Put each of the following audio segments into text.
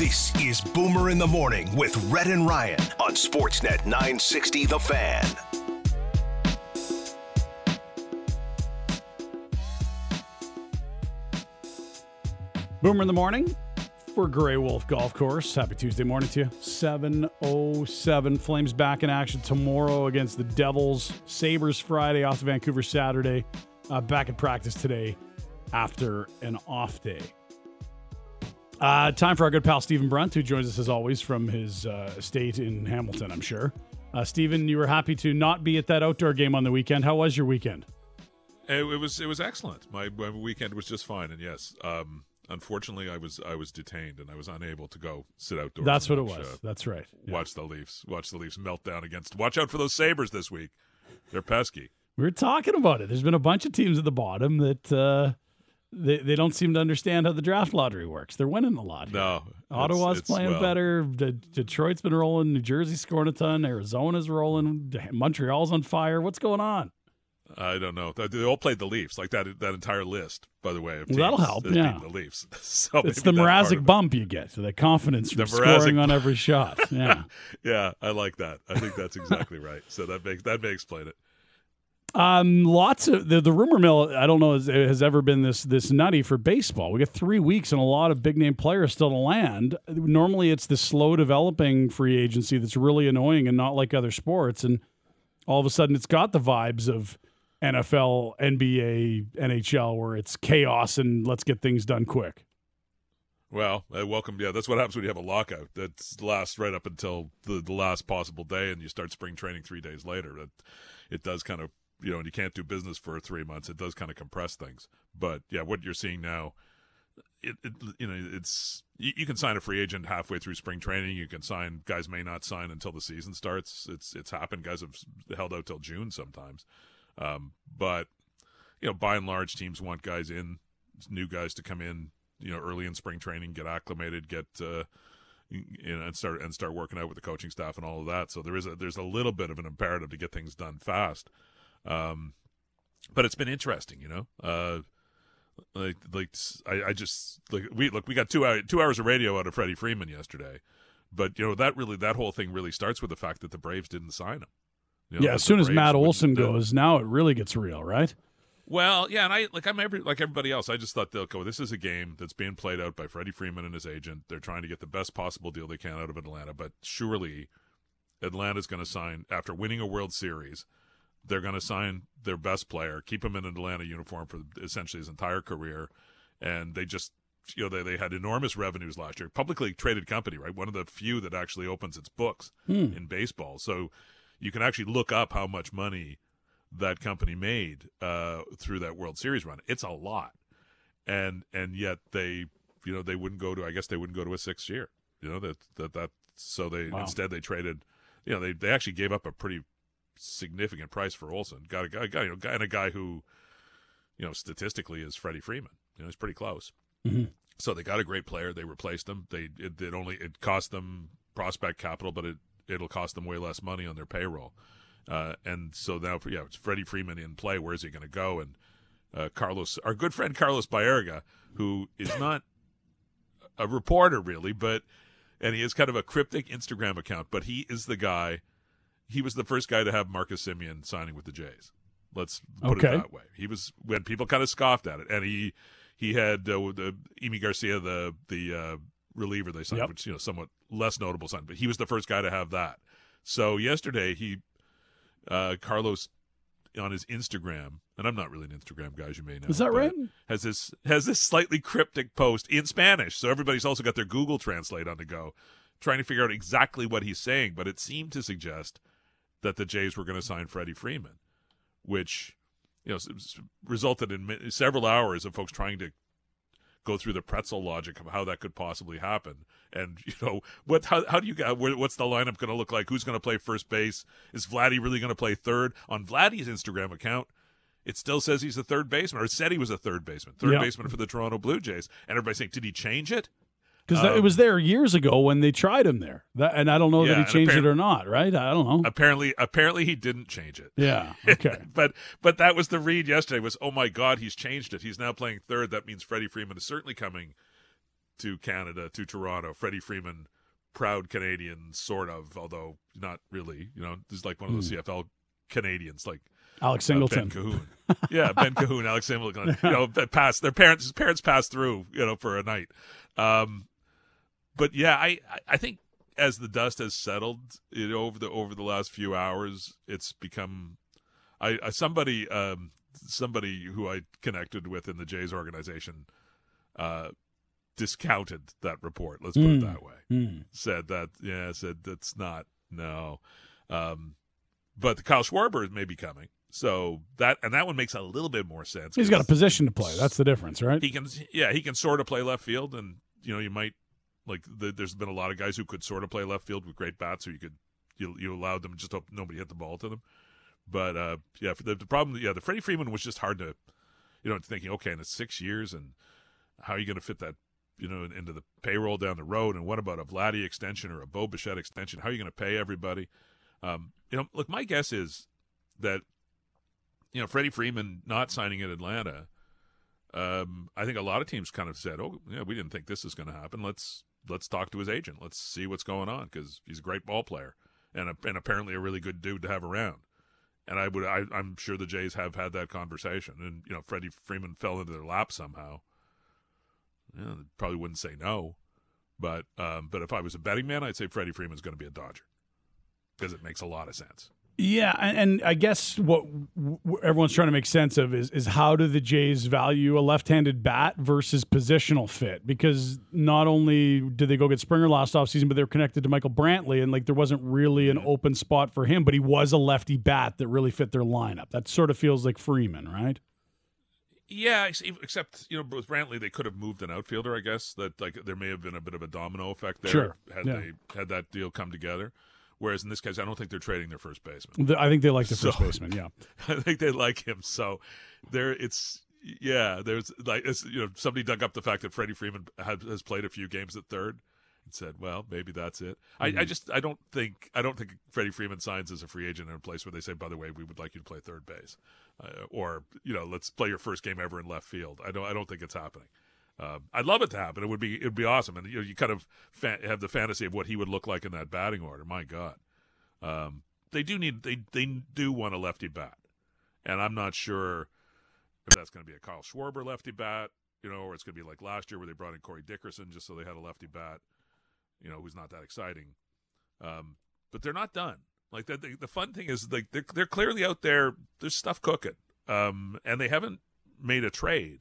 This is Boomer in the Morning with Rhett and Ryan on Sportsnet 960 The Fan. Boomer in the morning for Grey Wolf Golf Course. Happy Tuesday morning to you. 707 Flames back in action tomorrow against the Devils. Sabres Friday off to Vancouver Saturday. Uh, back in practice today after an off day. Uh, time for our good pal Stephen Brunt, who joins us as always from his uh, estate in Hamilton, I'm sure. Uh, Stephen, you were happy to not be at that outdoor game on the weekend. How was your weekend? It, it was it was excellent. My, my weekend was just fine, and yes, um, unfortunately, I was I was detained and I was unable to go sit outdoors. That's what watch, it was. uh, That's right. Yeah. Watch the Leafs. Watch the Leafs melt down against. Watch out for those Sabers this week. They're pesky. We were talking about it. There's been a bunch of teams at the bottom that uh, they they don't seem to understand how the draft lottery works. They're winning a lot. here. No, Ottawa's it's- it's, playing well, better. De- Detroit's been rolling. New Jersey's scoring a ton. Arizona's rolling. Montreal's on fire. What's going on? I don't know. They all played the Leafs. Like that that entire list, by the way. Of Well, that'll help, yeah. the Leafs. so It's the Mrazek it. bump you get, so the confidence from The scoring on every shot. Yeah. Yeah, I like that. I think that's exactly right. So that makes that may explain it. Um, lots of the, the rumor mill. I don't know has, has ever been this this nutty for baseball. We got three weeks and a lot of big name players still to land. Normally, it's the slow developing free agency that's really annoying and not like other sports. And all of a sudden, it's got the vibes of NFL, NBA, NHL, where it's chaos and let's get things done quick. Well, welcome. Yeah, that's what happens when you have a lockout. That lasts right up until the, the last possible day, and you start spring training three days later. It, it does kind of, you know, and you can't do business for three months. It does kind of compress things. But yeah, what you're seeing now, it, it you know, it's you, you can sign a free agent halfway through spring training. You can sign guys may not sign until the season starts. It's it's happened. Guys have held out till June sometimes. Um, but you know, by and large, teams want guys in, new guys to come in, you know, early in spring training, get acclimated, get uh, you know, and start and start working out with the coaching staff and all of that. So there is a there's a little bit of an imperative to get things done fast. Um, but it's been interesting, you know. Uh, like like I, I just like we look we got two hour, two hours of radio out of Freddie Freeman yesterday, but you know that really that whole thing really starts with the fact that the Braves didn't sign him. You know, yeah, as soon as Matt Olson goes, now it really gets real, right? well, yeah, and I like I'm every like everybody else. I just thought they'll go. This is a game that's being played out by Freddie Freeman and his agent. They're trying to get the best possible deal they can out of Atlanta, but surely Atlanta's going to sign after winning a World Series. They're going to sign their best player, keep him in an Atlanta uniform for essentially his entire career, and they just you know they they had enormous revenues last year. Publicly traded company, right? One of the few that actually opens its books Hmm. in baseball. So you can actually look up how much money that company made uh, through that World Series run. It's a lot, and and yet they, you know, they wouldn't go to. I guess they wouldn't go to a sixth year. You know that that that. So they Wow. instead they traded. You know, they they actually gave up a pretty significant price for Olson. Got a guy, guy you know, guy and a guy who, you know, statistically is Freddie Freeman. You know, he's pretty close. Mhm. So they got a great player. They replaced him. They it, it only it cost them prospect capital, but it it'll cost them way less money on their payroll. Uh, and so now, for, yeah, it's Freddie Freeman in play. Where's he going to go? And uh, Carlos, our good friend Carlos Baerga, who is not a reporter really, but and he has kind of a cryptic Instagram account, but he is the guy. He was the first guy to have Marcus Semien signing with the Jays. Let's put Okay. it that way. He was when people kind of scoffed at it, and he he had uh, the Yimi Garcia, the the uh, reliever they signed, Yep. which you know somewhat less notable sign, but he was the first guy to have that. So yesterday he uh, Carlos on his Instagram, and I'm not really an Instagram guy, as you may know. Is that right? Has this has this slightly cryptic post in Spanish, so everybody's also got their Google Translate on the go, trying to figure out exactly what he's saying. But it seemed to suggest that the Jays were going to sign Freddie Freeman, which you know resulted in several hours of folks trying to go through the pretzel logic of how that could possibly happen. And you know what? How, how do you get? What's the lineup going to look like? Who's going to play first base? Is Vladdy really going to play third? On Vladdy's Instagram account, it still says he's a third baseman, or said he was a third baseman, third Yeah. baseman for the Toronto Blue Jays. And everybody's saying, did he change it? Because it Um, was there years ago when they tried him there, that, and I don't know Yeah, that he changed it or not. Right? I don't know. Apparently, apparently he didn't change it. yeah. Okay. but but that was the read yesterday was oh my god he's changed it he's now playing third that means Freddie Freeman is certainly coming to Canada to Toronto. Freddie Freeman, proud Canadian, sort of, although not really. You know, he's like one of those CFL Canadians, like Alex uh, Singleton. Ben Cahoon. yeah, Ben Cahoon, Alex Singleton. You know, that passed their parents. His Parents passed through. You know, for a night. Um, but yeah, I I- think as the dust has settled it over the over the last few hours, it's become. I, I somebody um somebody who I connected with in the Jays organization, uh, discounted that report. Let's put it Mm. that way Hmm. said that yeah said that's not no um but the Kyle Schwarber may be coming so that and that one makes a little bit more sense He's got a position to play. That's the difference, right? he can yeah he can sort of play left field and you know you might like the, there's been a lot of guys who could sort of play left field with great bats so you could you, you allowed them just hope nobody hit the ball to them. But uh yeah the, the problem yeah the Freddie Freeman was just hard to you know thinking okay in it's six years and how are you going to fit that you know into the payroll down the road? And what about a Vladdy extension or a Bo Bichette extension? How are you going to pay everybody? Um you know look my guess is that you know Freddie Freeman not signing in Atlanta um, I think a lot of teams kind of said, "Oh, yeah, we didn't think this is going to happen. Let's let's talk to his agent. Let's see what's going on because he's a great ball player and a, and apparently a really good dude to have around." And I would, I, I'm sure the Jays have had that conversation, and you know, Freddie Freeman fell into their lap somehow. Yeah, probably wouldn't say no, but um, but if I was a betting man, I'd say Freddie Freeman's going to be a Dodger because it makes a lot of sense. Yeah, and, I guess what everyone's trying to make sense of is is how do the Jays value a left-handed bat versus positional fit? Because not only did they go get Springer last offseason, but they're connected to Michael Brantley, and like there wasn't really an open spot for him, but he was a lefty bat that really fit their lineup. That sort of feels like Freeman, right? Yeah, except you know with Brantley, they could have moved an outfielder. I guess that like there may have been a bit of a domino effect there Sure, had yeah. they had that deal come together. Whereas in this case, I don't think they're trading their first baseman. I think they like the first So- baseman. Yeah, I think they like him. So there, it's yeah. There's like it's, you know somebody dug up the fact that Freddie Freeman had, has played a few games at third and said, well, maybe that's it. I, I just I don't think I don't think Freddie Freeman signs as a free agent in a place where they say, by the way, we would like you to play third base, uh, or you know, let's play your first game ever in left field. I don't I don't think it's happening. Um, I'd love it to happen. It would be it would be awesome, and you know, you kind of fa- have the fantasy of what he would look like in that batting order. My God, um, they do need they they do want a lefty bat, and I'm not sure if that's going to be a Kyle Schwarber lefty bat, you know, or it's going to be like last year where they brought in Corey Dickerson just so they had a lefty bat, you know, who's not that exciting. Um, but they're not done. Like the, the the fun thing is like they're they're clearly out there. There's stuff cooking, um, and they haven't made a trade,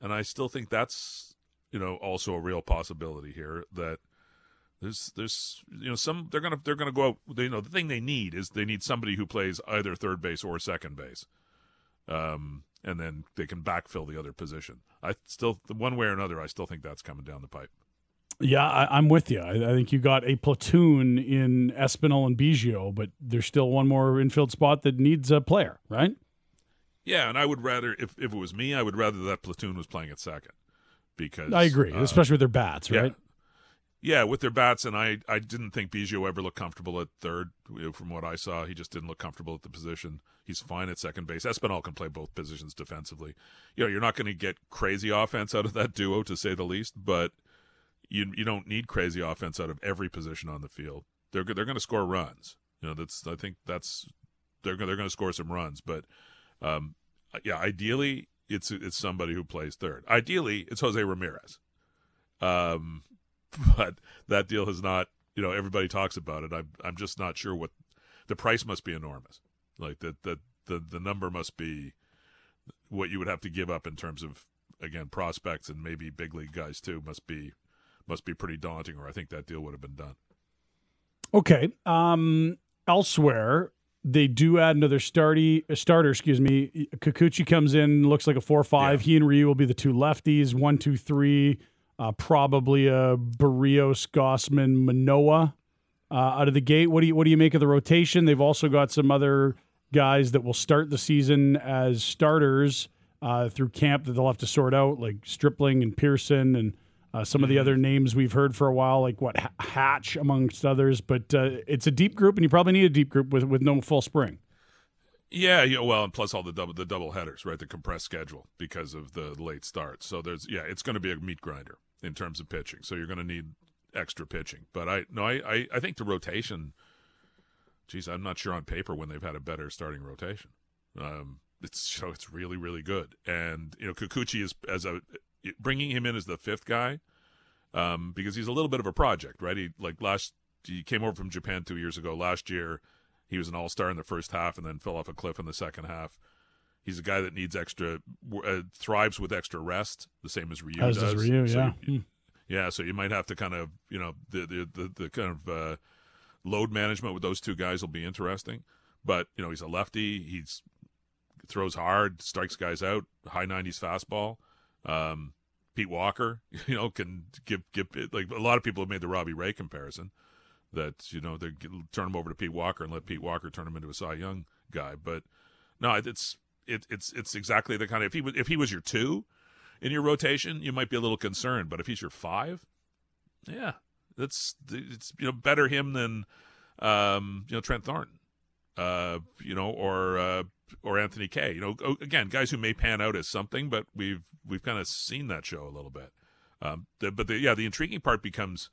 and I still think that's you know also a real possibility here that there's there's you know some they're gonna they're gonna go out. They, you know the thing they need is they need somebody who plays either third base or second base, um, and then they can backfill the other position. I still one way or another, I still think that's coming down the pipe. yeah, I, I'm with you. I, I think you got a platoon in Espinal and Biggio, but there's still one more infield spot that needs a player, right? Yeah, and I would rather if if it was me, I would rather that platoon was playing at second because I agree, uh, especially with their bats, yeah. right? Yeah, with their bats, and I, I didn't think Biggio ever looked comfortable at third. From what I saw, he just didn't look comfortable at the position. He's fine at second base. Espinal can play both positions defensively. You know, you're not going to get crazy offense out of that duo, to say the least, but you you don't need crazy offense out of every position on the field. They're they're going to score runs. You know, that's I think that's they're they're going to score some runs, but um, yeah, ideally it's it's somebody who plays third. Ideally, it's Jose Ramirez. Um, but that deal has not. You know, everybody talks about it. I'm I'm just not sure what the price must be enormous. Like that that the the number must be what you would have to give up in terms of again prospects and maybe big league guys too must be must be pretty daunting. Or I think that deal would have been done. Okay. Um, elsewhere, they do add another starty, starter. Excuse me. Kikuchi comes in, looks like a four-five. Yeah. He and Ryu will be the two lefties. One, two, three. Uh, probably a Berrios, Gausman, Manoah uh, out of the gate. What do you what do you make of the rotation? They've also got some other guys that will start the season as starters uh, through camp that they'll have to sort out, like Stripling and Pearson and uh, some of the other names we've heard for a while, like what Hatch amongst others. But uh, it's a deep group, and you probably need a deep group with with no full spring. Yeah, yeah, well, and plus all the double the double headers, right? The compressed schedule because of the late start. So there's yeah, it's going to be a meat grinder. in terms of pitching. So you're going to need extra pitching. But I no, I, I, I think the rotation. Geez, I'm not sure on paper when they've had a better starting rotation. Um, it's so it's really really good, and you know Kikuchi is as a bringing him in as the fifth guy um, because he's a little bit of a project, right? He like last he came over from Japan two years ago. Last year, he was an all star in the first half and then fell off a cliff in the second half. He's a guy that needs extra, uh, thrives with extra rest, the same as Ryu As does. does Ryu, So yeah. you- yeah, so you might have to kind of, you know, the the the, the kind of uh, load management with those two guys will be interesting. But you know, he's a lefty. He's throws hard, strikes guys out, high nineties fastball. Um, Pete Walker, you know, can give give like a lot of people have made the Robbie Ray comparison that you know they turn him over to Pete Walker and let Pete Walker turn him into a Cy Young guy. But no, it's it, it's it's exactly the kind of if he was if he was your two in your rotation, you might be a little concerned. But if he's your five, yeah, that's it's you know better him than um, you know Trent Thornton, uh, you know, or uh, or Anthony Kay. You know, again, guys who may pan out as something, but we've we've kind of seen that show a little bit. Um, the, but the, yeah, the intriguing part becomes,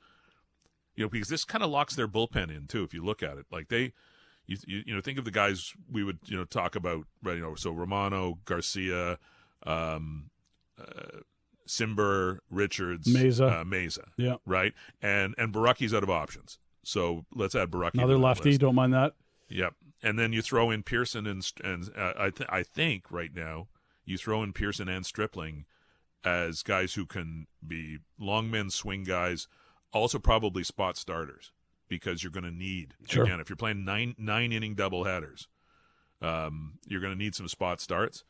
you know, because this kind of locks their bullpen in too. If you look at it, like they, you, you you know, think of the guys we would you know talk about, right? You know, so Romano, Garcia, um, uh, Cimber, Richards, Mayza. uh, Mayza, Yeah. right? And and Borucki's out of options. So let's add Borucki. Another lefty. list. Don't mind that. Yep. And then you throw in Pearson and and uh, I th- I think right now you throw in Pearson and Stripling as guys who can be long men swing guys, also probably spot starters because you're going to need Sure. again if you're playing nine nine inning double headers, um, you're going to need some spot starts,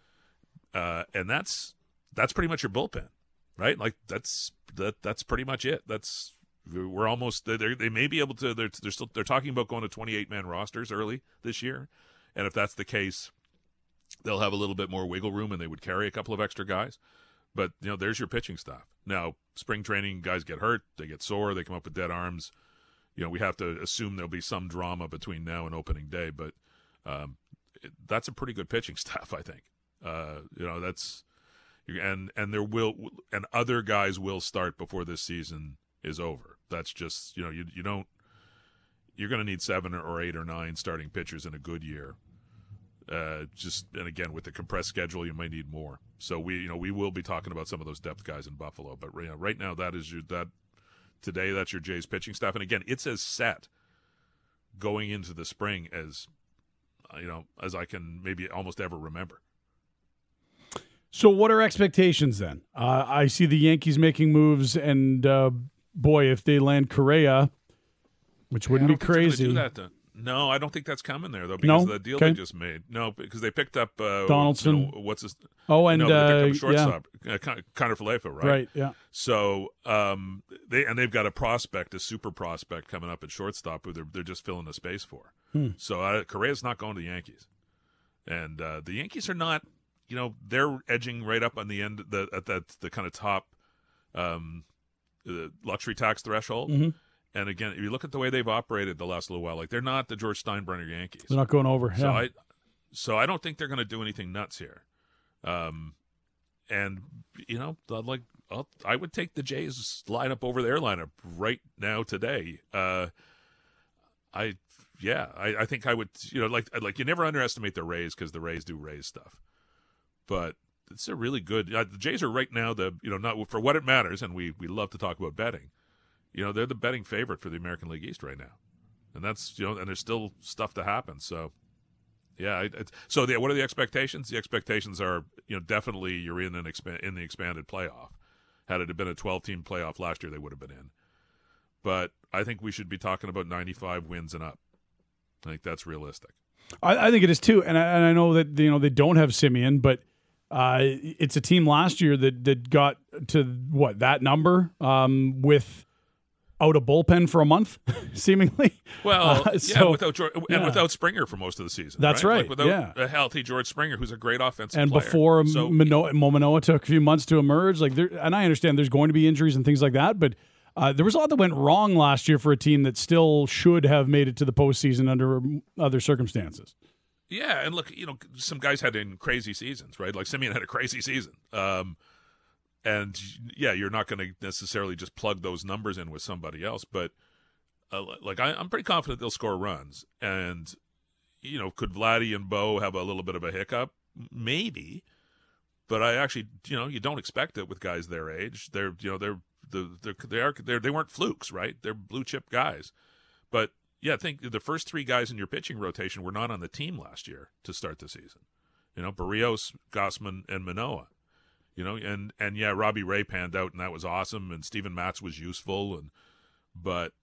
uh, and that's that's pretty much your bullpen, right? Like that's that that's pretty much it. That's we're almost they they may be able to they're they're still they're talking about going to 28 man rosters early this year, and if that's the case, they'll have a little bit more wiggle room and they would carry a couple of extra guys. But you know, there's your pitching staff. Now, spring training guys get hurt, they get sore, they come up with dead arms. You know, we have to assume there'll be some drama between now and opening day, but um, it, that's a pretty good pitching staff, I think. Uh, you know, that's and and there will and other guys will start before this season is over. That's just you know you you don't you're going to need seven or eight or nine starting pitchers in a good year. Uh, just and again with the compressed schedule, you might need more. So we you know we will be talking about some of those depth guys in Buffalo, but you know, right now that is your that today that's your Jays pitching staff, and again it's as set going into the spring as uh, you know as I can maybe almost ever remember. So, what are expectations then? Uh, I see the Yankees making moves, and uh, boy, if they land Correa, which wouldn't I be don't think they're gonna crazy. No, I don't think that's coming there though because No? of the deal Okay. they just made. No, because they picked up uh, Donaldson. you know, what's his? Oh, and no, they uh, picked up a shortstop, uh, Con- Kiner-Falefa, right? yeah, right, yeah. So um, they and they've got a prospect, a super prospect coming up at shortstop who they're they're just filling the space for. Hmm. So uh, Correa's not going to the Yankees, and uh, the Yankees are not. You know, they're edging right up on the end, the at that the kind of top um, uh, luxury tax threshold. Mhm. And again, if you look at the way they've operated the last little while, like they're not the George Steinbrenner Yankees. They're not going over. So yeah. I, so I don't think they're going to do anything nuts here. Um, and you know, I'd like I'll, I would take the Jays lineup over their lineup right now today. Uh, I yeah, I, I think I would you know like like you never underestimate the Rays because the Rays do Rays stuff, but it's a really good. Uh, the Jays are right now the you know not for what it matters, and we we love to talk about betting. You know, they're the betting favorite for the American League East right now, and that's you know, and there's still stuff to happen. So yeah. I- It's, so, the, what are the expectations? The expectations are, you know, definitely you're in an in the expanded playoff. Had it been a 12 team playoff last year, they would have been in. But I think we should be talking about 95 wins and up. I think that's realistic. I, I think it is too, and I, and I know that you know they don't have Semien, but uh, it's a team last year that that got to what that number um, with out a bullpen for a month, seemingly. Well, Uh, yeah, without George, and yeah. without Springer for most of the season. That's right. right, Like without yeah. a healthy George Springer, who's a great offensive and player. before so, Mano- Momanoa took a few months to emerge, like there, and I understand there's going to be injuries and things like that, but uh, there was a lot that went wrong last year for a team that still should have made it to the postseason under other circumstances. Yeah, and look, you know, some guys had in crazy seasons, right? Like Semien had a crazy season. Um, and yeah, you're not going to necessarily just plug those numbers in with somebody else, but uh, like I, I'm pretty confident they'll score runs. And you know, could Vladdy and Bo have a little bit of a hiccup? Maybe, but I actually, you know, you don't expect it with guys their age. They're, you know, they're the they're, they are they're, they weren't flukes, right? They're blue chip guys. But yeah, I think the first three guys in your pitching rotation were not on the team last year to start the season. You know, Berrios, Gausman, and Manoah. You know, and and yeah, Robbie Ray panned out, and that was awesome, and Steven Matz was useful, and but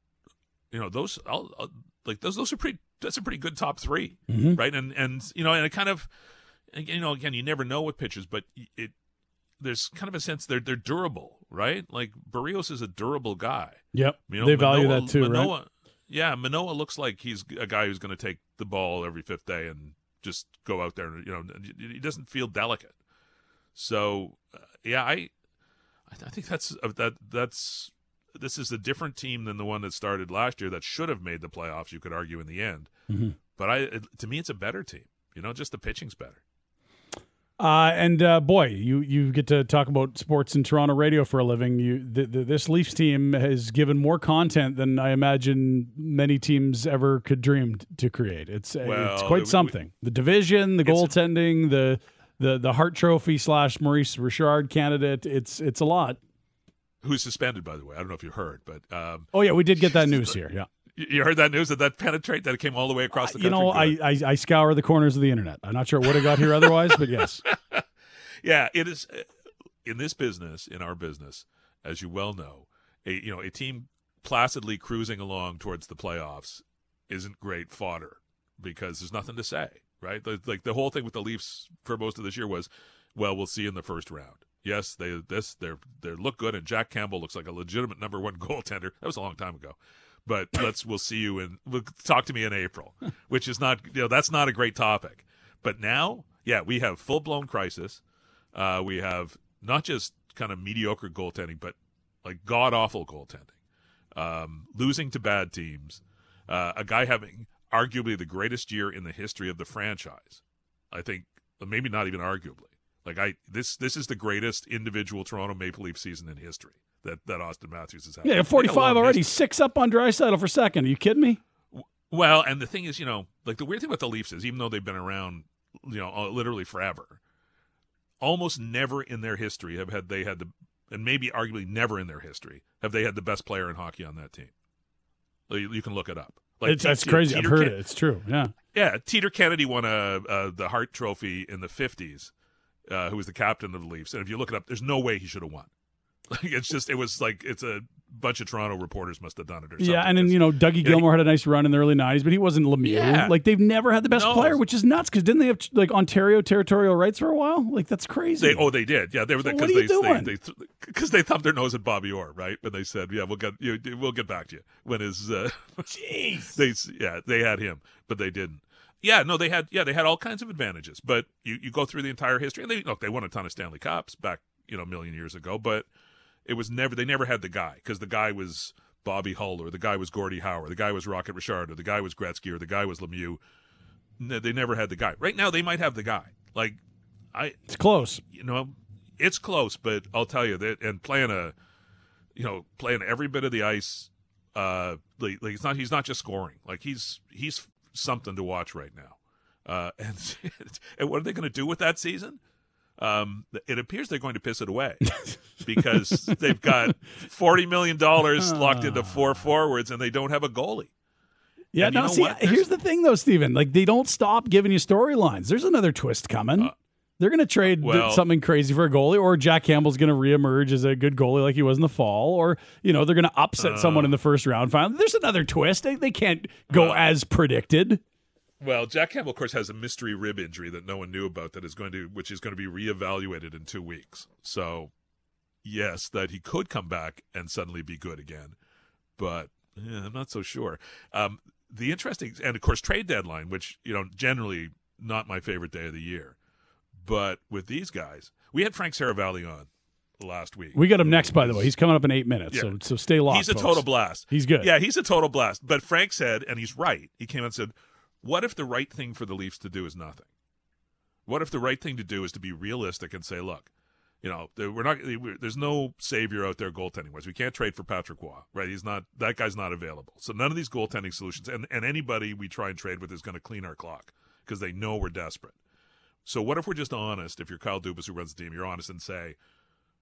you know those I'll, I'll, like those those are pretty that's a pretty good top 3 Mhm. right? And and you know, and it kind of you know again you never know with pitchers, but it there's kind of a sense they're they're durable, right? Like Berrios is a durable guy. Yep. You know, they value Manoah- that too, right? Yeah, Manoah looks like he's a guy who's going to take the ball every fifth day and just go out there. and You know, he doesn't feel delicate. So, uh, yeah, I, I think that's uh, that that's this is a different team than the one that started last year that should have made the playoffs. You could argue in the end, Mhm. but I it, to me it's a better team. You know, just the pitching's better. Uh, and uh, boy, you you get to talk about sports in Toronto radio for a living. You th- th- this Leafs team has given more content than I imagine many teams ever could dream t- to create. It's uh, Well, it's quite we- something. the division, the goaltending, the the the Hart Trophy slash Maurice Richard candidate. It's it's a lot. Who's suspended, by the way? I don't know if you heard, but um, Oh yeah, we did get that news here. Yeah, you heard that news that that penetrate that it came all the way across the country? you know, I, I I scour the corners of the internet. I'm not sure it would have got here otherwise, but yes. yeah, it is uh, in this business, in our business, as you well know, a you know a team placidly cruising along towards the playoffs isn't great fodder because there's nothing to say, right? Like the whole thing with the Leafs for most of this year was, well, we'll see in the first round. Yes, they this they're they look good, and Jack Campbell looks like a legitimate number one goaltender. That was a long time ago, but let's we'll see you in. We'll talk to me in April, which is not you know that's not a great topic. But now, yeah, we have full blown crisis. Uh, we have not just kind of mediocre goaltending, but like god awful goaltending, um, losing to bad teams, uh, a guy having arguably the greatest year in the history of the franchise. I think maybe not even arguably. Like I this this is the greatest individual Toronto Maple Leaf season in history that that Auston Matthews has had. Yeah, They got a 45 already, history. six up on Draisaitl for second. Are you kidding me? Well, and the thing is, you know, like the weird thing about the Leafs is, even though they've been around, you know, uh, literally forever, almost never in their history have had they had the, and maybe arguably never in their history have they had the best player in hockey on that team. Like, You, you can look it up. Like it's, that's Te- crazy. I've heard Ken- it. It's true. Yeah. Yeah, Teeder Kennedy won a, a the Hart Trophy in the fifties. Uh, who was the captain of the Leafs? And if you look it up, there's no way he should have won. Like it's just, it was like it's a bunch of Toronto reporters must have done it or something. Yeah, and then you know Dougie Gilmour had a nice run in the early '90s, but he wasn't Lemieux. Yeah. Like they've never had the best No. player, which is nuts. Because didn't they have like Ontario territorial rights for a while? Like that's crazy. They oh they did yeah they were So because you they they because they, thumped their nose at Bobby Orr right and they said yeah we'll get you we'll get back to you when his uh, Jeez. they yeah they had him but they didn't yeah no they had yeah they had all kinds of advantages but you you go through the entire history and they look they won a ton of Stanley Cups back you know a million years ago but it was never they never had the guy because the guy was Bobby Hull or the guy was Gordie Howe or the guy was Rocket Richard or the guy was Gretzky or the guy was Lemieux. They never had the guy. Right now they might have the guy. Like I It's close. you know, it's close, but I'll tell you that, and playing a, you know, playing every bit of the ice, uh, like, like it's not he's not just scoring, like he's he's something to watch right now, uh, and and what are they going to do with that season? Um, it appears they're going to piss it away because they've got forty million dollars locked into four forwards, and they don't have a goalie. Yeah. And no. See, here's the thing, though, Steven. Like they don't stop giving you storylines. There's another twist coming. Uh, They're going to trade well- something crazy for a goalie, or Jack Campbell's going to reemerge as a good goalie like he was in the fall, or you know they're going to upset someone in the first round. Finally, There's another twist. They, they can't go Uh, as predicted. Well, Jack Campbell, of course, has a mystery rib injury that no one knew about that is going to, which is going to be reevaluated in two weeks. So, yes, that he could come back and suddenly be good again, but yeah, I'm not so sure. Um, the interesting, and of course, trade deadline, which you know, generally not my favorite day of the year, but with these guys, we had Frank Seravalli on last week. We got him next, by the way. He's coming up in eight minutes, Yeah. so so stay locked. He's a folks. total blast. He's good. Yeah, he's a total blast. But Frank said, and he's right. He came out and said, "What if the right thing for the Leafs to do is nothing? What if the right thing to do is to be realistic and say, look, You know, we're not. There's no savior out there goaltending wise. We can't trade for Patrick Roy, right? He's not. That guy's not available. So none of these goaltending solutions, and and anybody we try and trade with is going to clean our clock because they know we're desperate. So what if we're just honest? If you're Kyle Dubas who runs the team, you're honest and say,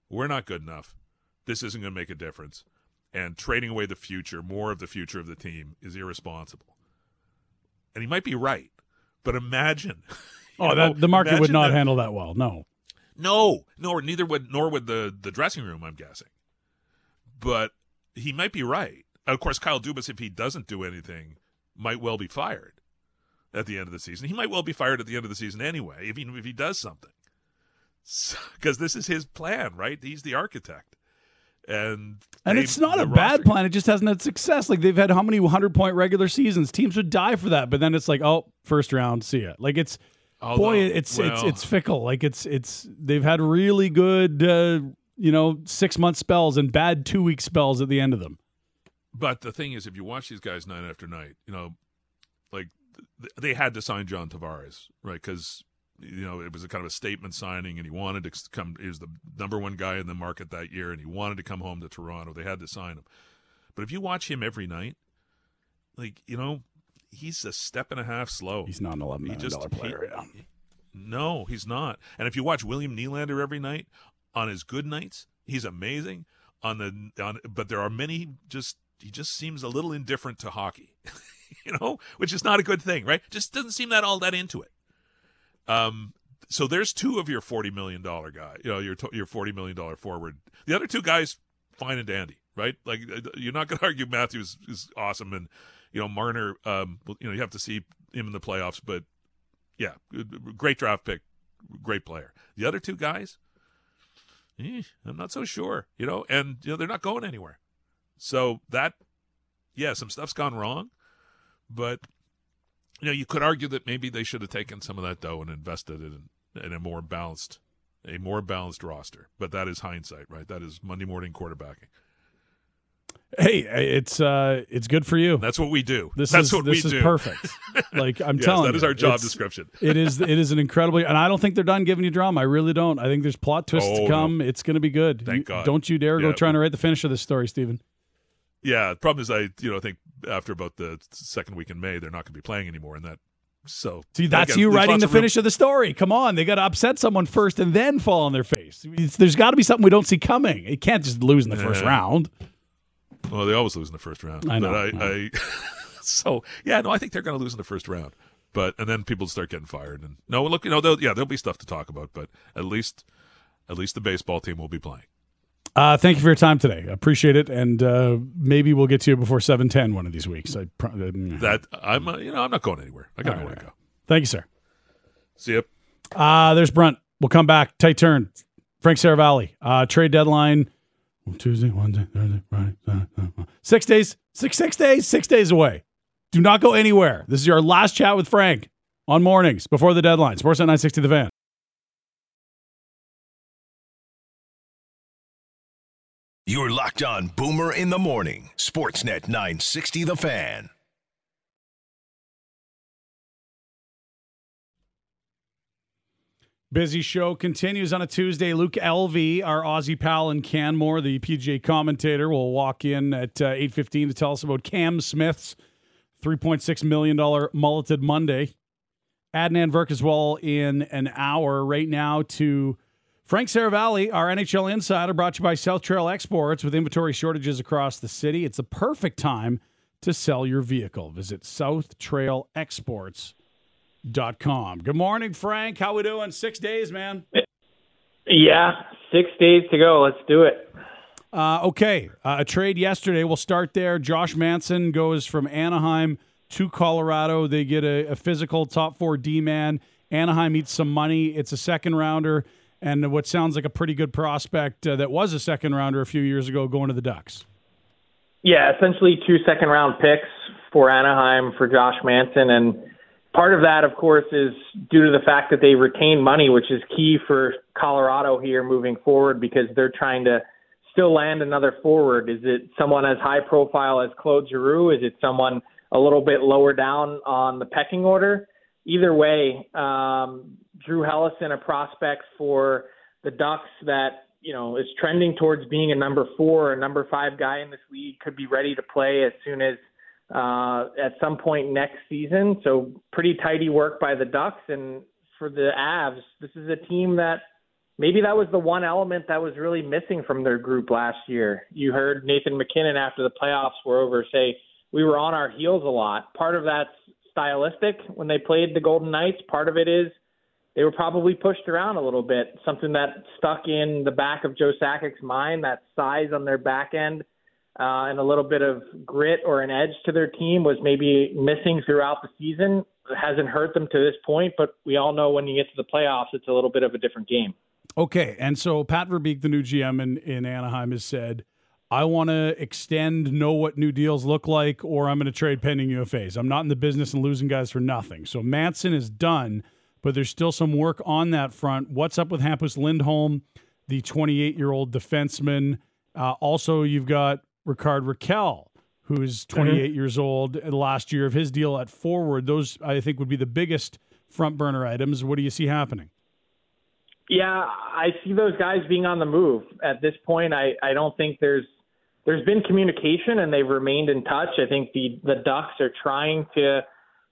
we're not good enough. This isn't going to make a difference, and trading away the future, more of the future of the team, is irresponsible. And he might be right, but imagine. Oh, that the market would not handle that well. No. No, nor neither would nor would the the dressing room. I'm guessing, but he might be right. Of course, Kyle Dubas, if he doesn't do anything, might well be fired at the end of the season. He might well be fired at the end of the season anyway, even if he does something, because so, this is his plan, right? He's the architect, and and they, it's not a bad plan. It just hasn't had success. Like they've had how many hundred point regular seasons? Teams would die for that, but then it's like, oh, first round, see ya. Like it's Although, Boy, it's well, it's it's fickle. Like it's it's they've had really good uh, you know six month spells and bad two week spells at the end of them. But the thing is, if you watch these guys night after night, you know, like they had to sign John Tavares, right? Because you know it was a kind of a statement signing, and he wanted to come. He was the number one guy in the market that year, and he wanted to come home to Toronto. They had to sign him. But if you watch him every night, like you know, he's a step and a half slow. He's not an eleven million dollar player. He, yeah. No, he's not. And if you watch William Nylander every night, on his good nights, he's amazing. On the on, but there are many just he just seems a little indifferent to hockey, you know, which is not a good thing, right? Just doesn't seem that all that into it. Um, so there's two of your forty million dollar guy, you know, your your forty million dollar forward. The other two guys, fine and dandy, right? Like uh, you're not going to argue Matthews is awesome and you know, Marner, um, you know, you have to see him in the playoffs, but yeah, great draft pick, great player. The other two guys, eh, I'm not so sure, you know, and you know they're not going anywhere. So that, yeah, some stuff's gone wrong, but you know, you could argue that maybe they should have taken some of that dough and invested it in, in a more balanced, a more balanced roster. But that is hindsight, right? That is Monday morning quarterbacking. Hey, it's uh, it's good for you. That's what we do. This That's is what this we is do. perfect. Like I'm yes, telling that you, is our job description. it is it is an incredibly, and I don't think they're done giving you drama. I really don't. I think there's plot twists oh, to come. No. It's going to be good. Thank you, God. Don't you dare yeah, go trying to write the finish of this story, Stephen. Yeah, the problem is I you know I think after about the second week in May they're not going to be playing anymore, and that so see that's you writing the finish of, of the story. Come on, they got to upset someone first and then fall on their face. It's, there's got to be something we don't see coming. It can't just lose in the first round. Well, they always lose in the first round. I know. I, I so yeah, no, I think they're going to lose in the first round. But and then people start getting fired. And no, look, you know, yeah, there'll be stuff to talk about. But at least, at least the baseball team will be playing. Uh, thank you for your time today. I appreciate it, and uh, maybe we'll get to you before seven ten one of these weeks. I pro- uh, that I'm, uh, you know, I'm not going anywhere. I got nowhere right, to go. Thank you, sir. See you. Uh, there's Brunt. We'll come back. Tight turn. Frank Seravalli. Uh, trade deadline Tuesday, Wednesday, Thursday, Friday, Saturday, six days, six six days, six days away. Do not go anywhere. This is your last chat with Frank on mornings before the deadline. Sportsnet 960 The Fan. You're locked on Boomer in the morning. Sportsnet 960 The Fan. Busy show continues on a Tuesday. Luke Elvy, our Aussie pal in Canmore, the PGA commentator, will walk in at uh, 8.15 to tell us about Cam Smith's $3.6 million mulleted Monday. Adnan Virk as well in an hour. Right now to Frank Seravalli, our NHL insider, brought to you by South Trail Exports. With inventory shortages across the city, it's the perfect time to sell your vehicle. Visit South Trail Exports dot com. Good morning, Frank. How we doing? Six days, man. Yeah, six days to go. Let's do it. Uh, okay, uh, a trade yesterday. We'll start there. Josh Manson goes from Anaheim to Colorado. They get a, a physical top four D man. Anaheim eats some money. It's a second rounder and what sounds like a pretty good prospect uh, that was a second rounder a few years ago going to the Ducks. Yeah, essentially two second round picks for Anaheim for Josh Manson and Part of that, of course, is due to the fact that they retain money, which is key for Colorado here moving forward because they're trying to still land another forward. Is it someone as high profile as Claude Giroux? Is it someone a little bit lower down on the pecking order? Either way, um, Drew Helleson, a prospect for the Ducks that you know is trending towards being a number four or number five guy in this league could be ready to play as soon as uh, at some point next season. So pretty tidy work by the Ducks and for the Avs. This is a team that maybe that was the one element that was really missing from their group last year. You heard Nathan MacKinnon after the playoffs were over say we were on our heels a lot. Part of that's stylistic when they played the Golden Knights. Part of it is they were probably pushed around a little bit. Something that stuck in the back of Joe Sakic's mind, that size on their back end, uh, and a little bit of grit or an edge to their team was maybe missing throughout the season. It hasn't hurt them to this point, but we all know when you get to the playoffs, it's a little bit of a different game. Okay, and so Pat Verbeek, the new GM in, in Anaheim, has said, I want to extend, know what new deals look like, or I'm going to trade pending UFAs. I'm not in the business of losing guys for nothing. So Manson is done but there's still some work on that front. What's up with Hampus Lindholm, the 28 year old defenseman? Uh, also, you've got Rickard Rakell, who's 28 mm-hmm. years old, the last year of his deal at forward. Those, I think, would be the biggest front burner items. What do you see happening? Yeah, I see those guys being on the move. At this point, I, I don't think there's there's been communication and they've remained in touch. I think the the Ducks are trying to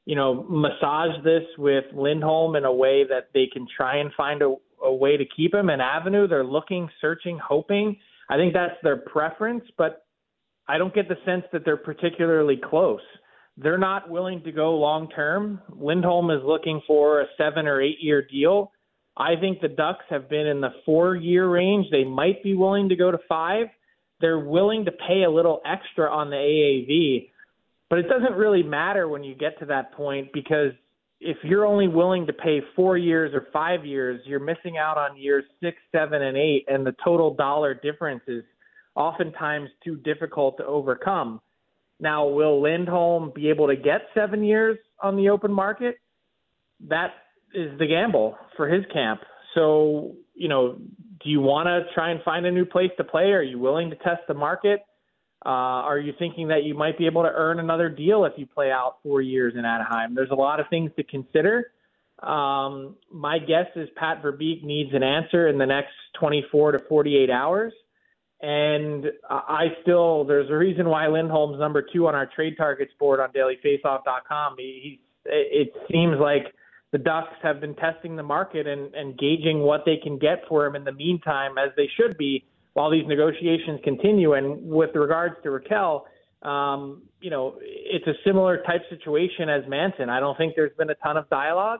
you know, massage this with Lindholm in a way that they can try and find a, a way to keep him an avenue. They're looking, searching, hoping. I think that's their preference, but I don't get the sense that they're particularly close. They're not willing to go long term. Lindholm is looking for a seven or eight year deal. I think the Ducks have been in the four year range. They might be willing to go to five. They're willing to pay a little extra on the AAV. But it doesn't really matter when you get to that point because if you're only willing to pay four years or five years, you're missing out on years six, seven, and eight, and the total dollar difference is oftentimes too difficult to overcome. Now, will Lindholm be able to get seven years on the open market? That is the gamble for his camp. So, you know, do you want to try and find a new place to play? Are you willing to test the market? Uh, are you thinking that you might be able to earn another deal if you play out four years in Anaheim? There's a lot of things to consider. Um, my guess is Pat Verbeek needs an answer in the next 24 to 48 hours. And I still, there's a reason why Lindholm's number two on our trade targets board on dailyfaceoff.com. He, he, it seems like the Ducks have been testing the market and, and gauging what they can get for him in the meantime, as they should be while these negotiations continue. And with regards to Rakell, um, you know, it's a similar type situation as Manson. I don't think there's been a ton of dialogue,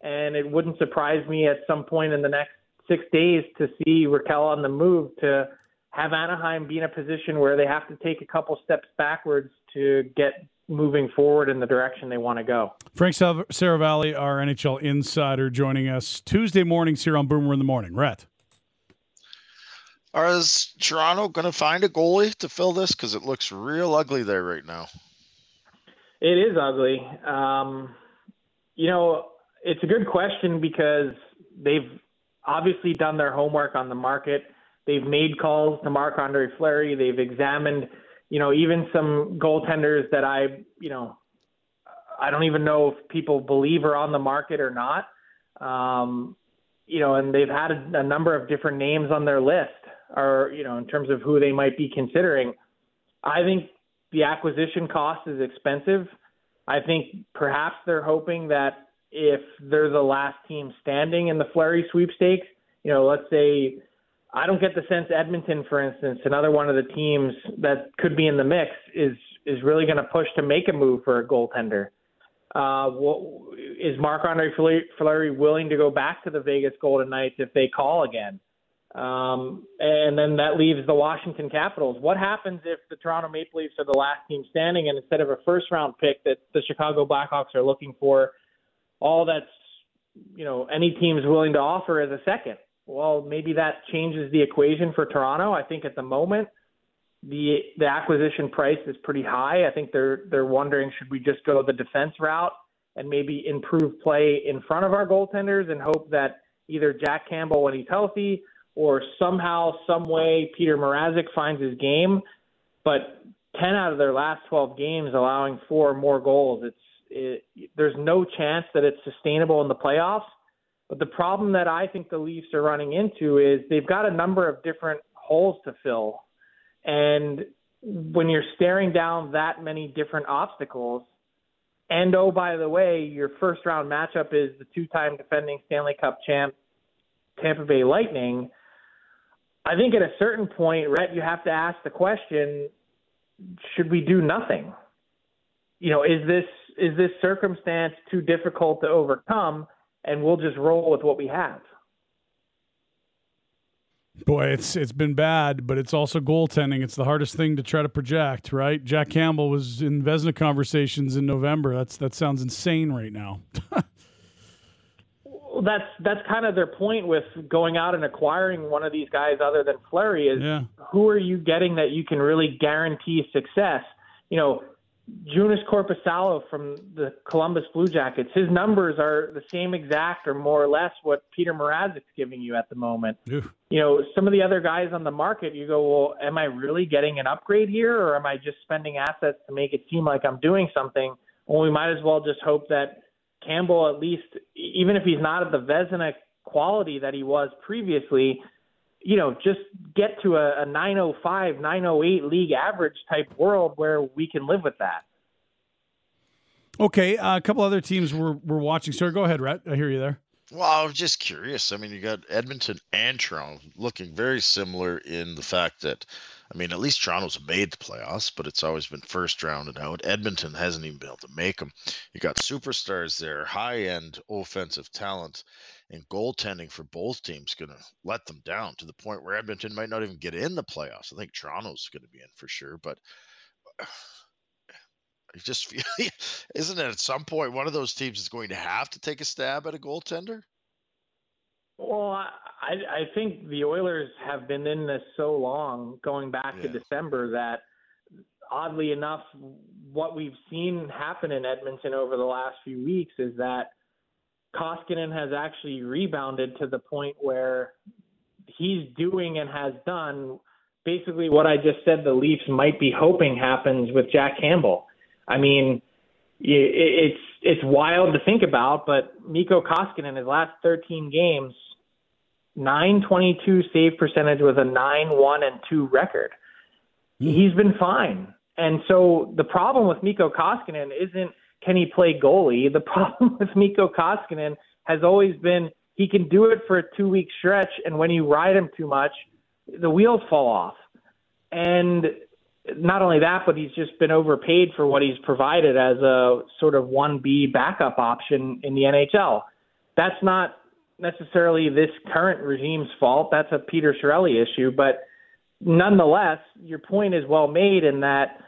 and it wouldn't surprise me at some point in the next six days to see Rakell on the move to have Anaheim be in a position where they have to take a couple steps backwards to get moving forward in the direction they want to go. Frank Seravalli, our NHL insider, joining us Tuesday mornings here on Boomer in the Morning. Rhett. Is Toronto going to find a goalie to fill this? Because it looks real ugly there right now. It is ugly. Um, you know, it's a good question because they've obviously done their homework on the market. They've made calls to Marc Andre Fleury. They've examined, you know, even some goaltenders that I, you know, I don't even know if people believe are on the market or not. Um, you know, and they've had a, a number of different names on their list or you know in terms of who they might be considering. I think the acquisition cost is expensive. I think perhaps they're hoping that if they're the last team standing in the Fleury sweepstakes, you know, let's say I don't get the sense Edmonton, for instance, another one of the teams that could be in the mix, is is really going to push to make a move for a goaltender. Uh, what, is Marc Andre Fleury willing to go back to the Vegas Golden Knights if they call again? Um, and then that leaves the Washington Capitals. What happens if the Toronto Maple Leafs are the last team standing, and instead of a first round pick that the Chicago Blackhawks are looking for, all that's you know any team is willing to offer as a second? Well, maybe that changes the equation for Toronto. I think at the moment the the acquisition price is pretty high. I think they're they're wondering should we just go the defense route and maybe improve play in front of our goaltenders and hope that either Jack Campbell when he's healthy or somehow, some way, Peter Mrazek finds his game. But 10 out of their last 12 games, allowing four or more goals. It's it, there's no chance that it's sustainable in the playoffs. But the problem that I think the Leafs are running into is they've got a number of different holes to fill. And when you're staring down that many different obstacles, and oh, by the way, your first round matchup is the two time defending Stanley Cup champ, Tampa Bay Lightning. I think at a certain point, Rhett, you have to ask the question should we do nothing? You know, is this is this circumstance too difficult to overcome and we'll just roll with what we have? Boy, it's it's been bad, but it's also goaltending. It's the hardest thing to try to project, right? Jack Campbell was in Vezina conversations in November. That's that sounds insane right now. well, that's that's kind of their point with going out and acquiring one of these guys other than Fleury is yeah. who are you getting that you can really guarantee success? You know, Joonas Korpisalo from the Columbus Blue Jackets, his numbers are the same exact or more or less what Petr Mrazek's giving you at the moment. Oof. You know, some of the other guys on the market, you go, well, am I really getting an upgrade here or am I just spending assets to make it seem like I'm doing something? Well, we might as well just hope that Campbell, at least, even if he's not at the Vezina quality that he was previously, you know, just get to a, a 905, 908 league average type world where we can live with that. Okay, uh, a couple other teams we're we're watching. Sir, go ahead, Rhett. I hear you there. Well, I was just curious. I mean, you got Edmonton and Toronto looking very similar in the fact that, I mean, at least Toronto's made the playoffs, but it's always been first round and out. Edmonton hasn't even been able to make them. You got superstars there, high end offensive talent, and goaltending for both teams going to let them down to the point where Edmonton might not even get in the playoffs. I think Toronto's going to be in for sure, but I just feel, isn't it at some point one of those teams is going to have to take a stab at a goaltender? Well, I, I think the Oilers have been in this so long, going back yeah. to December, that oddly enough, what we've seen happen in Edmonton over the last few weeks is that Koskinen has actually rebounded to the point where he's doing and has done basically what I just said the Leafs might be hoping happens with Jack Campbell. I mean, it's it's wild to think about, but Mikko Koskinen in his last 13 games, 922 save percentage with a 9-1 and 2 record. Mm. He's been fine. And so the problem with Mikko Koskinen isn't can he play goalie? The problem with Mikko Koskinen has always been he can do it for a two week stretch, and when you ride him too much, the wheels fall off. And not only that, but he's just been overpaid for what he's provided as a sort of 1B backup option in the NHL. That's not necessarily this current regime's fault. That's a Peter Chiarelli issue. But nonetheless, your point is well made in that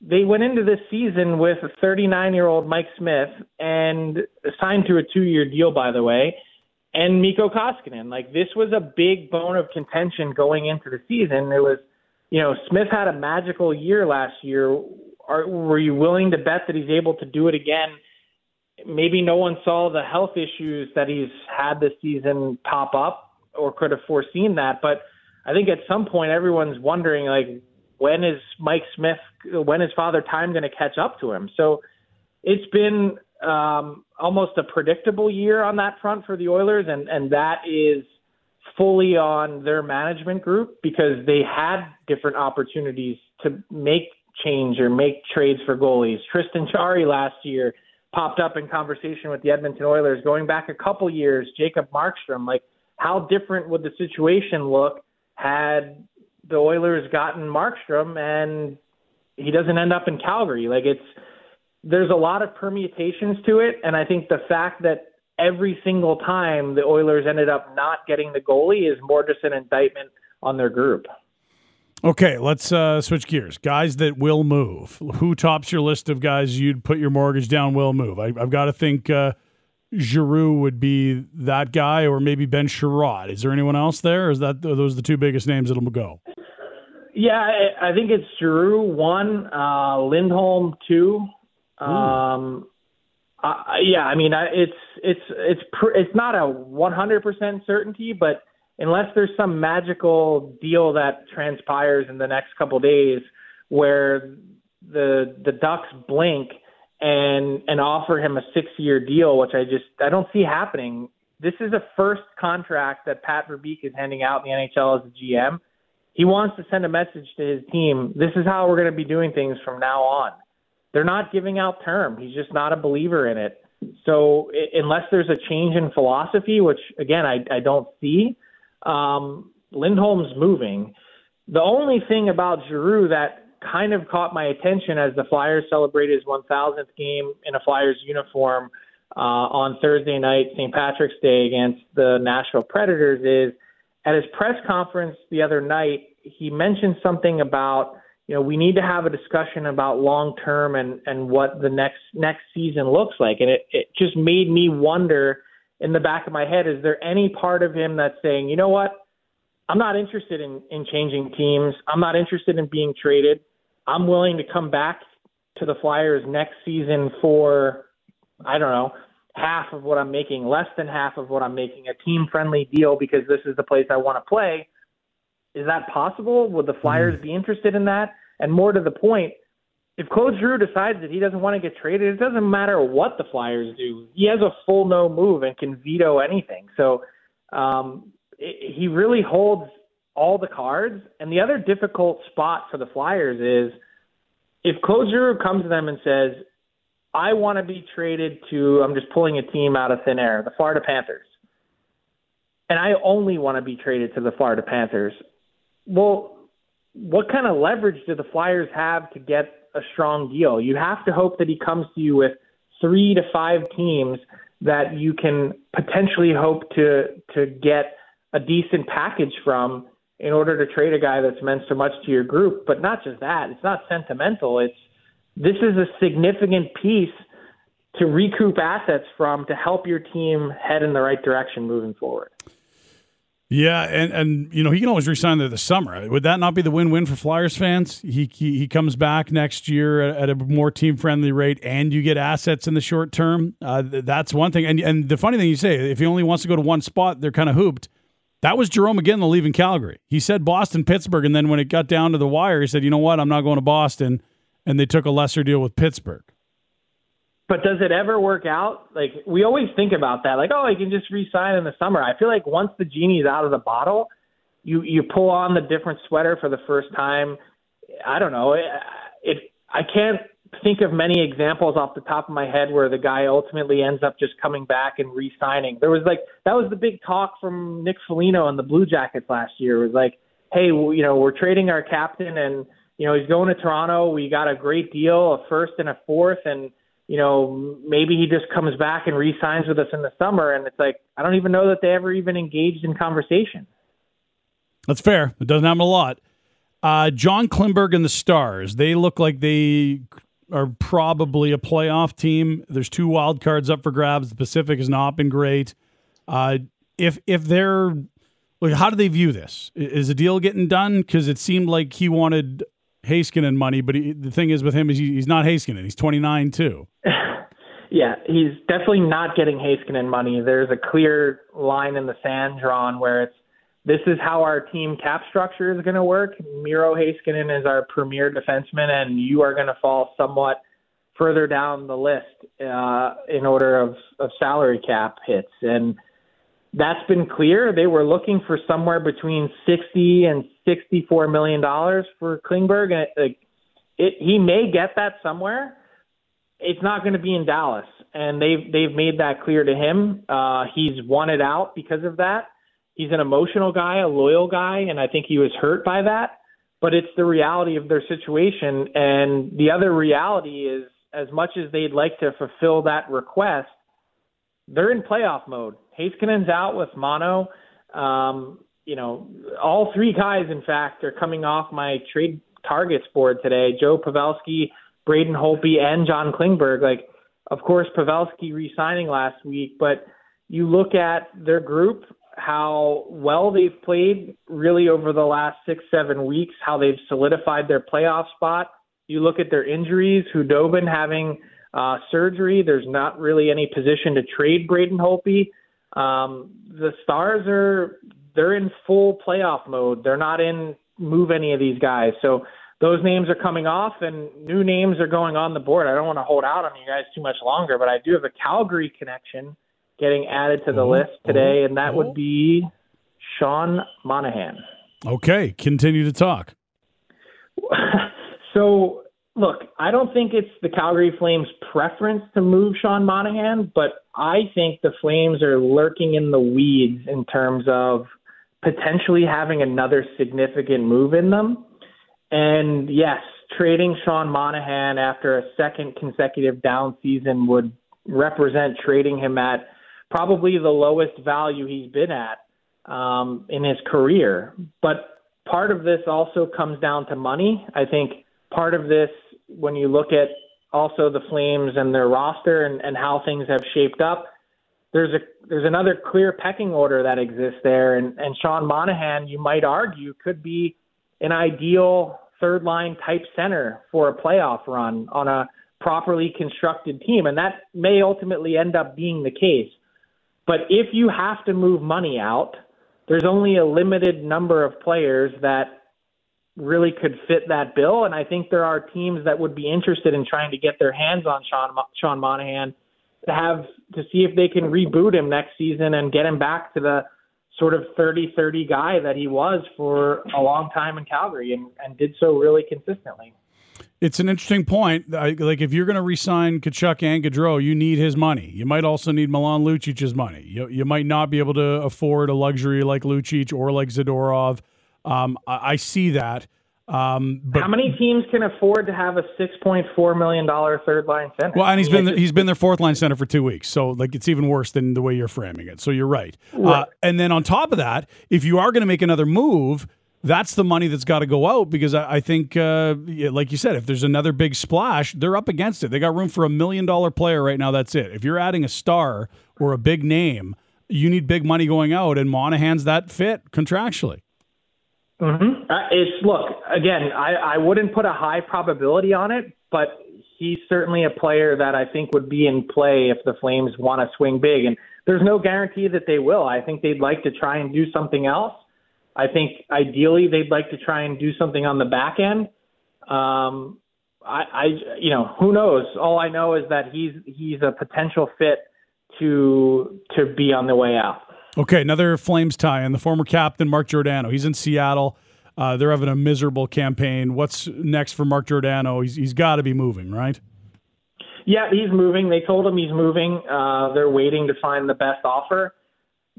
they went into this season with a 39 year old Mike Smith and signed to a two year deal, by the way, and Mikko Koskinen. Like this was a big bone of contention going into the season. It was, you know, Smith had a magical year last year. Are, were you willing to bet that he's able to do it again? Maybe no one saw the health issues that he's had this season pop up or could have foreseen that. But I think at some point everyone's wondering, like, when is Mike Smith, when is Father Time going to catch up to him? So it's been um, almost a predictable year on that front for the Oilers, and and that is fully on their management group because they had different opportunities to make change or make trades for goalies. Tristan Jarry last year popped up in conversation with the Edmonton Oilers going back a couple years. Jacob Markstrom, like how different would the situation look had the Oilers gotten Markstrom and he doesn't end up in Calgary. Like it's there's a lot of permutations to it, and I think the fact that every single time the Oilers ended up not getting the goalie is more just an indictment on their group. Okay, let's uh, switch gears. Guys that will move. Who tops your list of guys you'd put your mortgage down will move? I, have got to think uh, Giroux would be that guy, or maybe Ben Chiarot. Is there anyone else there? Or is that are those the two biggest names that'll go? Yeah, I, think it's Giroux one, uh, Lindholm two. Um, uh, yeah, I mean, it's it's it's pr- it's not a 100% certainty, but unless there's some magical deal that transpires in the next couple days where the the Ducks blink and and offer him a six year deal, which I just I don't see happening. this is a first contract that Pat Verbeek is handing out in the NHL as a GM. He wants to send a message to his team. This is how we're going to be doing things from now on. They're not giving out term. He's just not a believer in it. So unless there's a change in philosophy, which again I, I don't see, um, Lindholm's moving. The only thing about Giroux that kind of caught my attention as the Flyers celebrated his 1,000th game in a Flyers uniform uh, on Thursday night, St. Patrick's Day, against the Nashville Predators is at his press conference the other night, he mentioned something about you know we need to have a discussion about long term and and what the next next season looks like, and it it just made me wonder in the back of my head, is there any part of him that's saying, you know what, I'm not interested in in changing teams, I'm not interested in being traded, I'm willing to come back to the Flyers next season for I don't know half of what I'm making, less than half of what I'm making, a team friendly deal because this is the place I want to play. Is that possible? Would the Flyers mm. be interested in that? And more to the point, if Claude Giroux decides that he doesn't want to get traded, it doesn't matter what the Flyers do. He has a full no move and can veto anything. So um, it, he really holds all the cards. And the other difficult spot for the Flyers is if Claude Giroux comes to them and says, I want to be traded to, I'm just pulling a team out of thin air, the Florida Panthers. And I only want to be traded to the Florida Panthers. Well, what kind of leverage do the Flyers have to get a strong deal? You have to hope that he comes to you with three to five teams that you can potentially hope to to get a decent package from in order to trade a guy that's meant so much to your group. But not just that, it's not sentimental. It's this is a significant piece to recoup assets from to help your team head in the right direction moving forward. Yeah, and and you know he can always resign there this summer. Would that not be the win-win for Flyers fans? He he, he comes back next year at, at a more team-friendly rate, and you get assets in the short term. Uh, that's one thing. And and the funny thing you say, if he only wants to go to one spot, they're kind of hooped. That was Jerome Iginla leaving Calgary. He said Boston, Pittsburgh, and then when it got down to the wire, he said, "You know what? I'm not going to Boston," and they took a lesser deal with Pittsburgh. But does it ever work out? Like we always think about that, like oh, I can just re-sign in the summer. I feel like once the genie's out of the bottle, you you pull on the different sweater for the first time. I don't know. It, I can't think of many examples off the top of my head where the guy ultimately ends up just coming back and re-signing. There was like that was the big talk from Nick Foligno and the Blue Jackets last year. It was like, hey, you know, we're trading our captain and you know he's going to Toronto. We got a great deal, a first and a fourth, and you know, maybe he just comes back and re-signs with us in the summer. And it's like, I don't even know that they ever even engaged in conversation. That's fair. It doesn't happen a lot. Uh, John Klingberg and the Stars, they look like they are probably a playoff team. There's two wild cards up for grabs. The Pacific has not been great. Uh, if if they're like, how do they view this? Is a deal getting done? Because it seemed like he wanted Heiskanen money, but he, the thing is with him is he, he's not Heiskanen. He's 29 too. yeah, he's definitely not getting Heiskanen money. There's a clear line in the sand drawn where it's this is how our team cap structure is going to work. Miro Heiskanen is our premier defenseman, and you are going to fall somewhat further down the list uh, in order of, of salary cap hits. And that's been clear. They were looking for somewhere between 60 and 64 million dollars for Klingberg, and it, it, he may get that somewhere. It's not going to be in Dallas, and they've they've made that clear to him. Uh, he's wanted out because of that. He's an emotional guy, a loyal guy, and I think he was hurt by that. But it's the reality of their situation, and the other reality is, as much as they'd like to fulfill that request, they're in playoff mode. Heiskanen's out with mono. Um, you know, all three guys, in fact, are coming off my trade targets board today. Joe Pavelski, Braden Holtby, and John Klingberg. Like, of course, Pavelski re-signing last week, but you look at their group, how well they've played really over the last six, seven weeks, how they've solidified their playoff spot. You look at their injuries, Khudobin having uh, surgery. There's not really any position to trade Braden Holtby. Um, the Stars are they're in full playoff mode. They're not in move any of these guys. So those names are coming off and new names are going on the board. I don't want to hold out on you guys too much longer, but I do have a Calgary connection getting added to the Oh, list today, oh, and that oh. would be Sean Monahan. Okay, continue to talk. so, look, I don't think it's the Calgary Flames' preference to move Sean Monahan, but I think the Flames are lurking in the weeds in terms of potentially having another significant move in them. And yes, trading Sean Monahan after a second consecutive down season would represent trading him at probably the lowest value he's been at um, in his career. But part of this also comes down to money. I think part of this, when you look at also the Flames and their roster and, and how things have shaped up, there's a there's another clear pecking order that exists there, and and Sean Monahan, you might argue, could be an ideal third line type center for a playoff run on a properly constructed team, and that may ultimately end up being the case. But if you have to move money out, there's only a limited number of players that really could fit that bill, and I think there are teams that would be interested in trying to get their hands on Sean Sean Monahan to have to see if they can reboot him next season and get him back to the sort of 30-30 guy that he was for a long time in Calgary and, and did so really consistently. It's an interesting point. Like if you're going to resign Tkachuk and Gaudreau, you need his money. You might also need Milan Lucic's money. You, you might not be able to afford a luxury like Lucic or like Zadorov. Um, I, I see that. Um, but How many teams can afford to have a six point four million dollar third line center? Well, and he's been it's he's been their fourth line center for two weeks, so like it's even worse than the way you're framing it. So you're right. Uh, and then on top of that, if you are going to make another move, that's the money that's got to go out because I, I think, uh, like you said, if there's another big splash, they're up against it. They got room for a million dollar player right now. That's it. If you're adding a star or a big name, you need big money going out, and Monahan's that fit contractually. Mhm. Uh, it's look again. I, I wouldn't put a high probability on it, but he's certainly a player that I think would be in play if the Flames want to swing big. And there's no guarantee that they will. I think they'd like to try and do something else. I think ideally they'd like to try and do something on the back end. Um, I, I, you know, who knows? All I know is that he's he's a potential fit to to be on the way out. Okay, another Flames tie in. The former captain, Mark Giordano. He's in Seattle. Uh, they're having a miserable campaign. What's next for Mark Giordano? He's, he's got to be moving, right? Yeah, he's moving. They told him he's moving. Uh, they're waiting to find the best offer.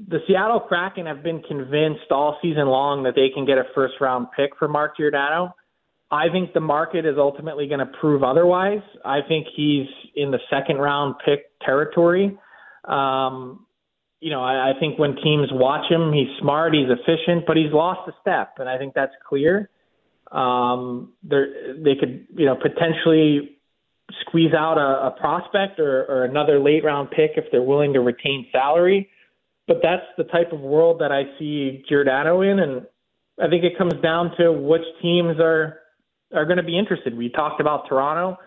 The Seattle Kraken have been convinced all season long that they can get a first round pick for Mark Giordano. I think the market is ultimately going to prove otherwise. I think he's in the second round pick territory. Um, you know, I, I think when teams watch him, he's smart, he's efficient, but he's lost a step, and I think that's clear. Um, they could, you know, potentially squeeze out a, a prospect or, or another late round pick if they're willing to retain salary. But that's the type of world that I see Giordano in, and I think it comes down to which teams are are going to be interested. We talked about Toronto;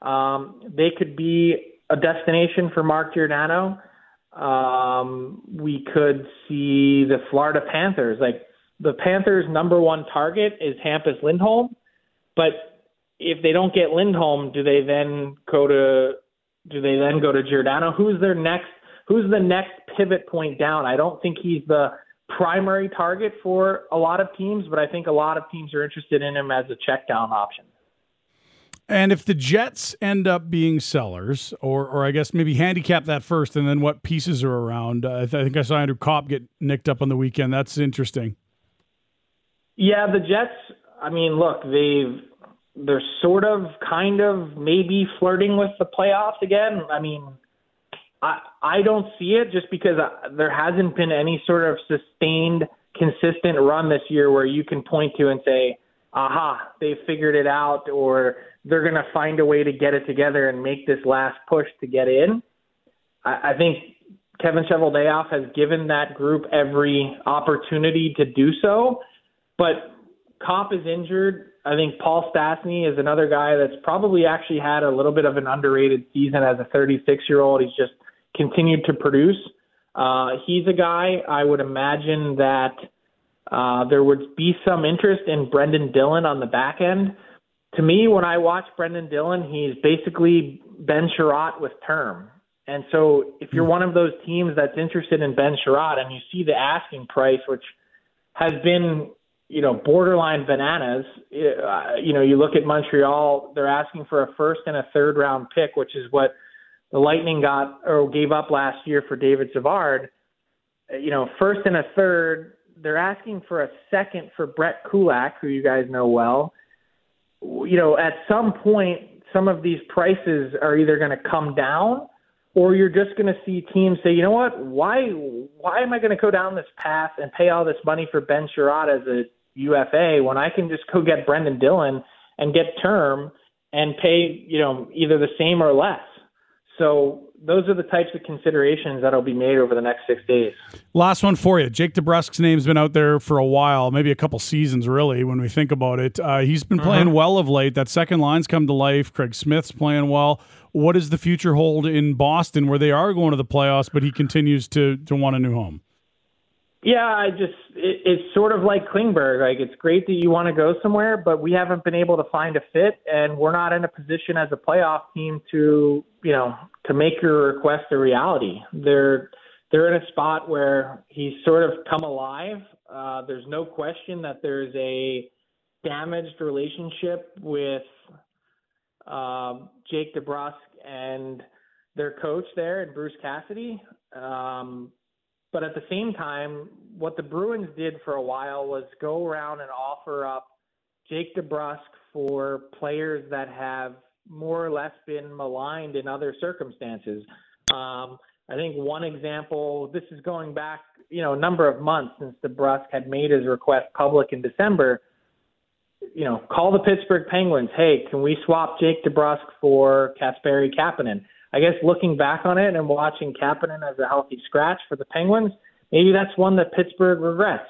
um, they could be a destination for Mark Giordano. Um, we could see the Florida Panthers. Like the Panthers' number one target is Hampus Lindholm, but if they don't get Lindholm, do they then go to do they then go to Giordano? Who's their next? Who's the next pivot point down? I don't think he's the primary target for a lot of teams, but I think a lot of teams are interested in him as a check down option. And if the Jets end up being sellers, or or I guess maybe handicap that first, and then what pieces are around. Uh, I, th- I think I saw Andrew Copp get nicked up on the weekend. That's interesting. Yeah, the Jets. I mean, look, they've they're sort of, kind of, maybe flirting with the playoffs again. I mean, I I don't see it just because uh, there hasn't been any sort of sustained, consistent run this year where you can point to and say, "Aha, they figured it out," or they're going to find a way to get it together and make this last push to get in. I, I think Kevin Cheveldayoff has given that group every opportunity to do so, but Copp is injured. I think Paul Stastny is another guy that's probably actually had a little bit of an underrated season as a 36 year old. He's just continued to produce. Uh, he's a guy I would imagine that uh, there would be some interest in Brendan Dillon on the back end. To me, when I watch Brendan Dillon, he's basically Ben Chiarot with term. And so if you're one of those teams that's interested in Ben Chiarot and you see the asking price, which has been, you know, borderline bananas, uh, you know, you look at Montreal, they're asking for a first and a third round pick, which is what the Lightning got or gave up last year for David Savard. You know, first and a third, they're asking for a second for Brett Kulak, who you guys know well. You know, at some point, some of these prices are either going to come down or you're just going to see teams say, you know what, why why am I going to go down this path and pay all this money for Ben Chiarot as a UFA when I can just go get Brendan Dillon and get term and pay you know either the same or less. So those are the types of considerations that'll be made over the next six days. Last one for you. Jake DeBrusk's name's been out there for a while, maybe a couple seasons, really, when we think about it. Uh, he's been playing uh-huh. well of late. That second line's come to life. Craig Smith's playing well. What does the future hold in Boston, where they are going to the playoffs, but he continues to to want a new home? Yeah, I just it, it's sort of like Klingberg. Like it's great that you want to go somewhere, but we haven't been able to find a fit, and we're not in a position as a playoff team to you know to make your request a reality. They're they're in a spot where he's sort of come alive. Uh, there's no question that there's a damaged relationship with uh, Jake DeBrusk and their coach there, and Bruce Cassidy. Um, but at the same time, what the Bruins did for a while was go around and offer up Jake DeBrusk for players that have more or less been maligned in other circumstances. Um, I think one example, this is going back, you know, a number of months since DeBrusk had made his request public in December. You know, call the Pittsburgh Penguins. Hey, can we swap Jake DeBrusk for Kasperi Kapanen? I guess looking back on it and watching Kapanen as a healthy scratch for the Penguins, maybe that's one that Pittsburgh regrets.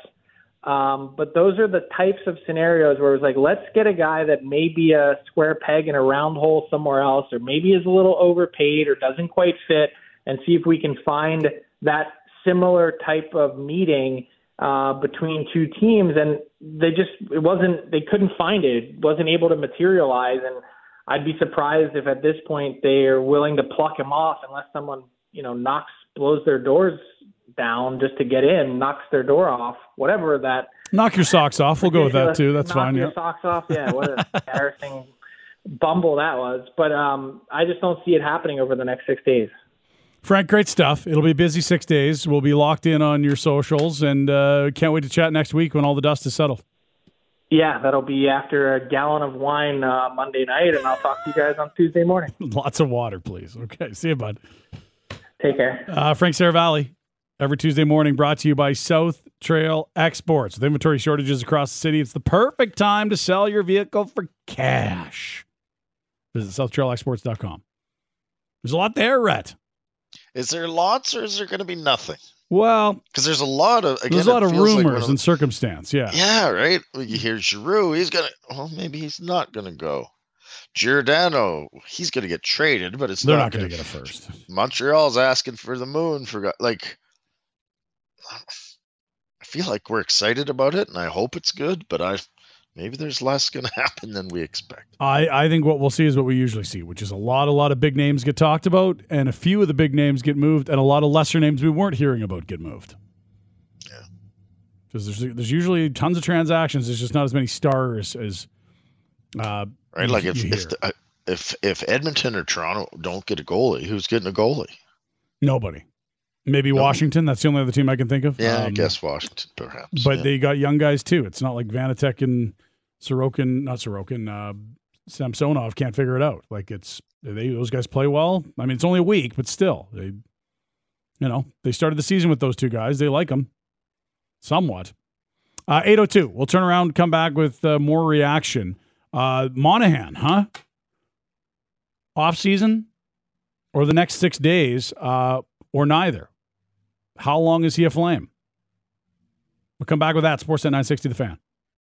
Um, but those are the types of scenarios where it's like, let's get a guy that may be a square peg in a round hole somewhere else, or maybe is a little overpaid or doesn't quite fit, and see if we can find that similar type of meeting uh, between two teams. And they just, it wasn't, they couldn't find it, it wasn't able to materialize. And I'd be surprised if at this point they are willing to pluck him off unless someone, you know, knocks, blows their doors down just to get in, knocks their door off, whatever that. Knock your socks off. We'll go with that too. That's knock fine. Your yeah. socks off. Yeah. What an embarrassing bumble that was. But um, I just don't see it happening over the next six days. Frank, great stuff. It'll be busy six days. We'll be locked in on your socials, and uh, can't wait to chat next week when all the dust is settled. Yeah, that'll be after a gallon of wine uh, Monday night, and I'll talk to you guys on Tuesday morning. Lots of water, please. Okay, see you, bud. Take care. Uh, Frank Seravalli, every Tuesday morning, brought to you by South Trail Exports. With inventory shortages across the city, it's the perfect time to sell your vehicle for cash. Visit SouthTrailExports.com. There's a lot there, Rhett. Is there lots, or is there going to be nothing? Well, because there's a lot of again, there's a lot of rumors like and circumstance. Yeah, yeah, right. You hear Giroux, he's gonna. Well, maybe he's not gonna go. Giordano, he's gonna get traded, but it's they're not, not gonna, gonna, get a first. Montreal's asking for the moon for like. I feel like we're excited about it, and I hope it's good, but I maybe there's less going to happen than we expect. I, I think what we'll see is what we usually see, which is a lot, a lot of big names get talked about, and a few of the big names get moved, and a lot of lesser names we weren't hearing about get moved. Yeah, because there's there's usually tons of transactions. There's just not as many stars as. Uh, right, like if if, the, uh, if if Edmonton or Toronto don't get a goalie, who's getting a goalie? Nobody. Maybe no. Washington. That's the only other team I can think of. Yeah, um, I guess Washington, perhaps. But yeah. they got young guys too. It's not like Vanecek and Sorokin, not Sorokin, uh, Samsonov can't figure it out. Like it's they those guys play well. I mean, it's only a week, but still, they, you know, they started the season with those two guys. They like them somewhat. Uh, 802. We'll turn around, come back with uh, more reaction. Uh, Monahan, huh? Off season or the next six days, uh, or neither. How long is he a flame? We'll come back with that. Sportsnet 960, the fan.